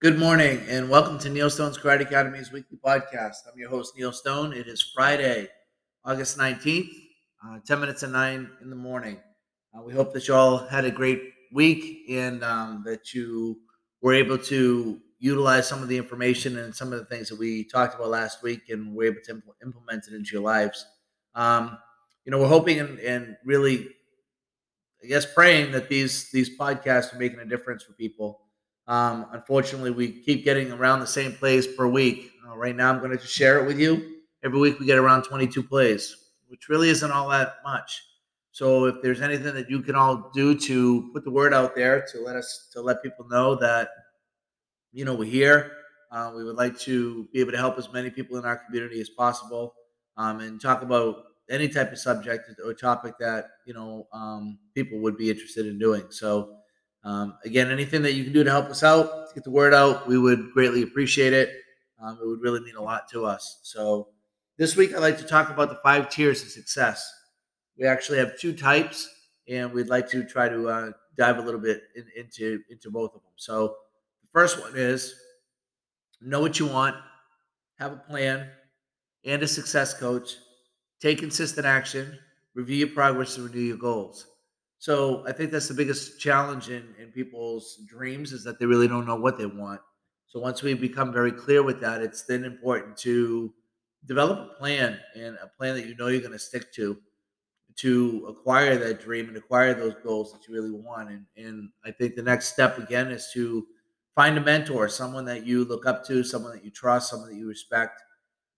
Good morning and welcome to Neil Stone's Karate Academy's weekly podcast. I'm your host, Neil Stone. It is Friday, August 19th, uh, 10 minutes to 9 in the morning. Uh, we hope that you all had a great week and um, that you were able to utilize some of the information and some of the things that we talked about last week and were able to impl- implement it into your lives. Um, you know, we're hoping and, and really, I guess, praying that these these podcasts are making a difference for people. Um, unfortunately, we keep getting around the same plays per week. Uh, right now, I'm going to share it with you. Every week, we get around 22 plays, which really isn't all that much. So, if there's anything that you can all do to put the word out there to let us to let people know that you know we're here, uh, we would like to be able to help as many people in our community as possible, um, and talk about any type of subject or topic that you know um, people would be interested in doing. So. Um, again, anything that you can do to help us out, to get the word out, we would greatly appreciate it. Um, it would really mean a lot to us. So, this week I'd like to talk about the five tiers of success. We actually have two types, and we'd like to try to uh, dive a little bit in, into into both of them. So, the first one is know what you want, have a plan, and a success coach. Take consistent action, review your progress, and renew your goals. So I think that's the biggest challenge in, in people's dreams is that they really don't know what they want. So once we become very clear with that, it's then important to develop a plan and a plan that you know you're going to stick to to acquire that dream and acquire those goals that you really want. And, and I think the next step again is to find a mentor, someone that you look up to, someone that you trust, someone that you respect,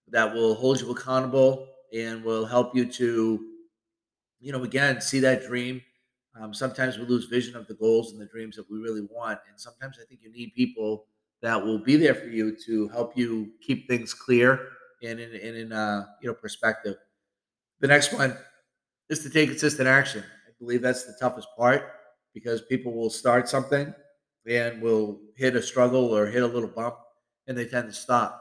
that will hold you accountable and will help you to, you know, again, see that dream um, sometimes we lose vision of the goals and the dreams that we really want. And sometimes I think you need people that will be there for you to help you keep things clear and in, in uh, you know perspective. The next one is to take consistent action. I believe that's the toughest part because people will start something and will hit a struggle or hit a little bump and they tend to stop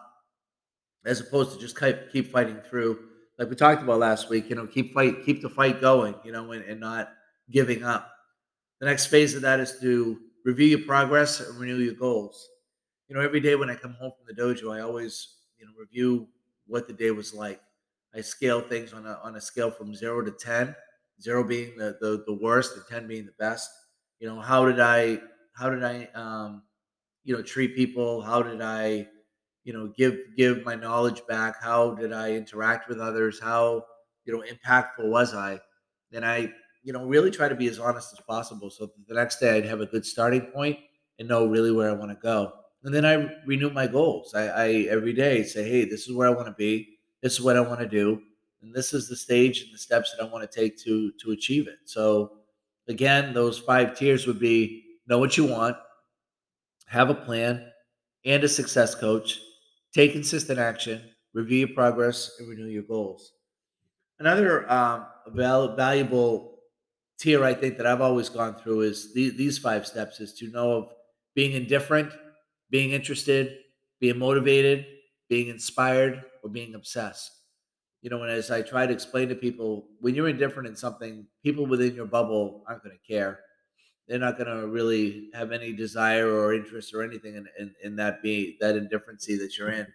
as opposed to just keep, keep fighting through like we talked about last week you know keep fight keep the fight going you know and, and not giving up. The next phase of that is to review your progress and renew your goals. You know, every day when I come home from the dojo, I always, you know, review what the day was like. I scale things on a on a scale from zero to ten, zero being the the, the worst and ten being the best. You know, how did I how did I um, you know treat people? How did I you know give give my knowledge back? How did I interact with others? How you know impactful was I? And I you know, really try to be as honest as possible. So the next day I'd have a good starting point and know really where I want to go. And then I renew my goals. I, I every day say, hey, this is where I want to be. This is what I want to do. And this is the stage and the steps that I want to take to to achieve it. So again, those five tiers would be know what you want, have a plan and a success coach, take consistent action, review your progress, and renew your goals. Another um, valuable tier I think that I've always gone through is the, these five steps is to know of being indifferent, being interested, being motivated, being inspired, or being obsessed. You know, and as I try to explain to people, when you're indifferent in something, people within your bubble aren't going to care. They're not going to really have any desire or interest or anything in, in, in that be that indifferency that you're in.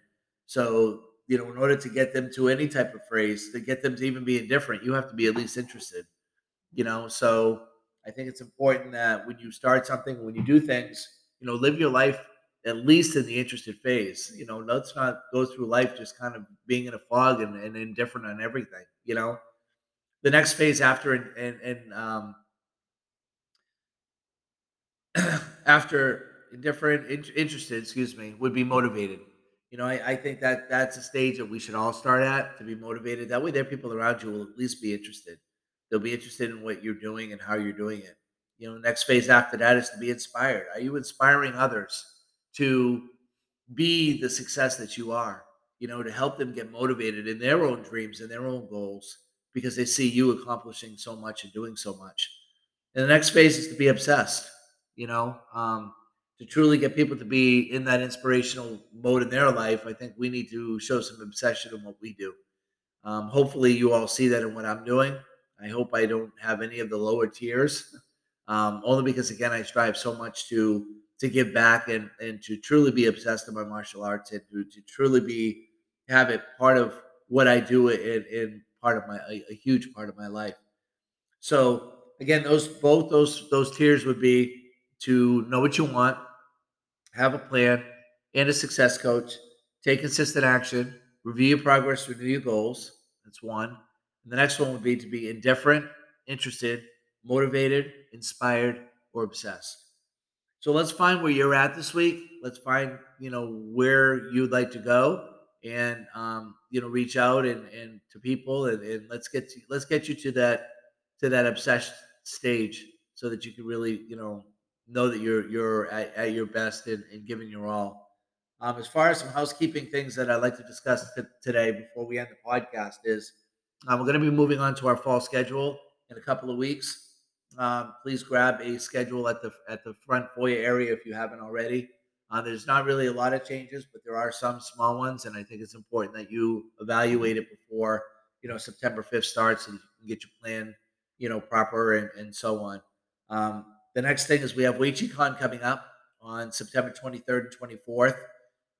So, you know, in order to get them to any type of phrase, to get them to even be indifferent, you have to be at least interested you know so i think it's important that when you start something when you do things you know live your life at least in the interested phase you know let's not go through life just kind of being in a fog and, and indifferent on everything you know? The next phase after and and, and um after indifferent in, interested excuse me would be motivated. You know I, I think that that's a stage that we should all start at to be motivated. That way there people around you will at least be interested They'll be interested in what you're doing and how you're doing it. You know, next phase after that is to be inspired. Are you inspiring others to be the success that you are? You know, to help them get motivated in their own dreams and their own goals because they see you accomplishing so much and doing so much. And the next phase is to be obsessed, you know, um, to truly get people to be in that inspirational mode in their life. I think we need to show some obsession in what we do. Um, hopefully, you all see that in what I'm doing. I hope I don't have any of the lower tiers, um, only because again I strive so much to to give back and and to truly be obsessed in my martial arts and to, to truly be have it part of what I do in, in part of my a, a huge part of my life. So again, those both those those tiers would be to know what you want, have a plan, and a success coach. Take consistent action, review your progress, renew your goals. That's one. And the next one would be to be indifferent, interested, motivated, inspired, or obsessed. So let's find where you're at this week. Let's find, you know, where you'd like to go and um, you know, reach out and, and to people and, and let's get to, let's get you to that to that obsessed stage so that you can really, you know, know that you're you're at, at your best and, and giving your all. Um, as far as some housekeeping things that I'd like to discuss t- today before we end the podcast is um, we're going to be moving on to our fall schedule in a couple of weeks. Um, please grab a schedule at the at the front foyer area if you haven't already. Uh, there's not really a lot of changes, but there are some small ones, and I think it's important that you evaluate it before you know September 5th starts, and you can get your plan you know proper and, and so on. Um, the next thing is we have WeiQiCon coming up on September 23rd and 24th.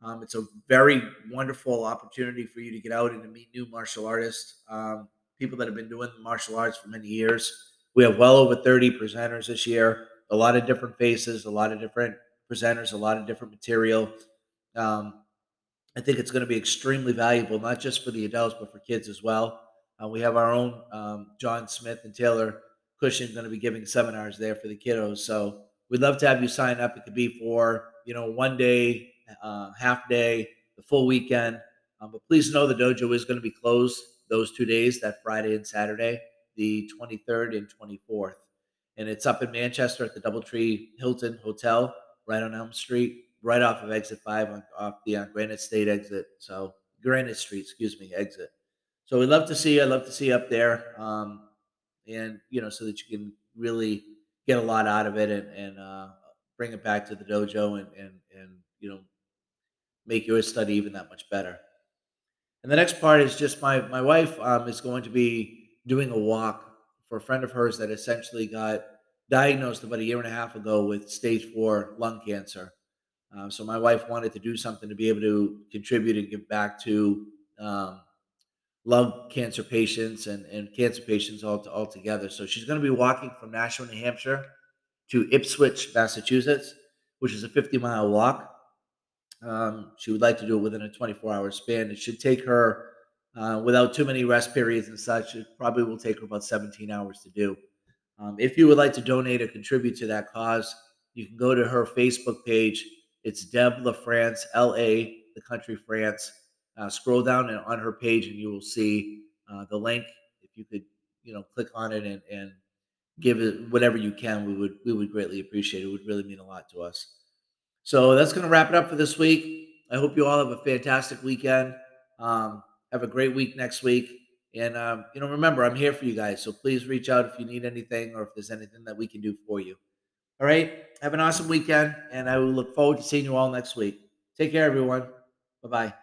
Um, it's a very wonderful opportunity for you to get out and to meet new martial artists, um, people that have been doing martial arts for many years. We have well over 30 presenters this year, a lot of different faces, a lot of different presenters, a lot of different material. Um, I think it's going to be extremely valuable, not just for the adults, but for kids as well. Uh, we have our own um, John Smith and Taylor Cushing going to be giving seminars there for the kiddos. So we'd love to have you sign up. It could be for you know one day, uh, half day, the full weekend. Um, but please know the dojo is going to be closed those two days, that Friday and Saturday, the 23rd and 24th. And it's up in Manchester at the Doubletree Hilton Hotel, right on Elm Street, right off of exit five on off the uh, Granite State exit. So Granite Street, excuse me, exit. So we'd love to see you. I'd love to see you up there. Um, and you know, so that you can really get a lot out of it and, and uh, bring it back to the dojo and, and, and, you know, make your study even that much better. And the next part is just my, my wife um, is going to be doing a walk for a friend of hers that essentially got diagnosed about a year and a half ago with stage four lung cancer. Um, so my wife wanted to do something to be able to contribute and give back to um, lung cancer patients and, and cancer patients all, all together. So she's going to be walking from Nashua, New Hampshire to Ipswich, Massachusetts, which is a 50 mile walk. Um, she would like to do it within a 24 hour span. It should take her, uh, without too many rest periods and such, it probably will take her about 17 hours to do. Um, if you would like to donate or contribute to that cause, you can go to her Facebook page. It's Deb LaFrance, L A, the country France uh, scroll down and on her page and you will see uh, the link. If you could, you know, click on it and, and give it whatever you can, we would we would greatly appreciate it. It would really mean a lot to us. So that's going to wrap it up for this week. I hope you all have a fantastic weekend. Um, have a great week next week. And um, you know, remember, I'm here for you guys. So please reach out if you need anything or if there's anything that we can do for you. All right. Have an awesome weekend, and I will look forward to seeing you all next week. Take care, everyone. Bye bye.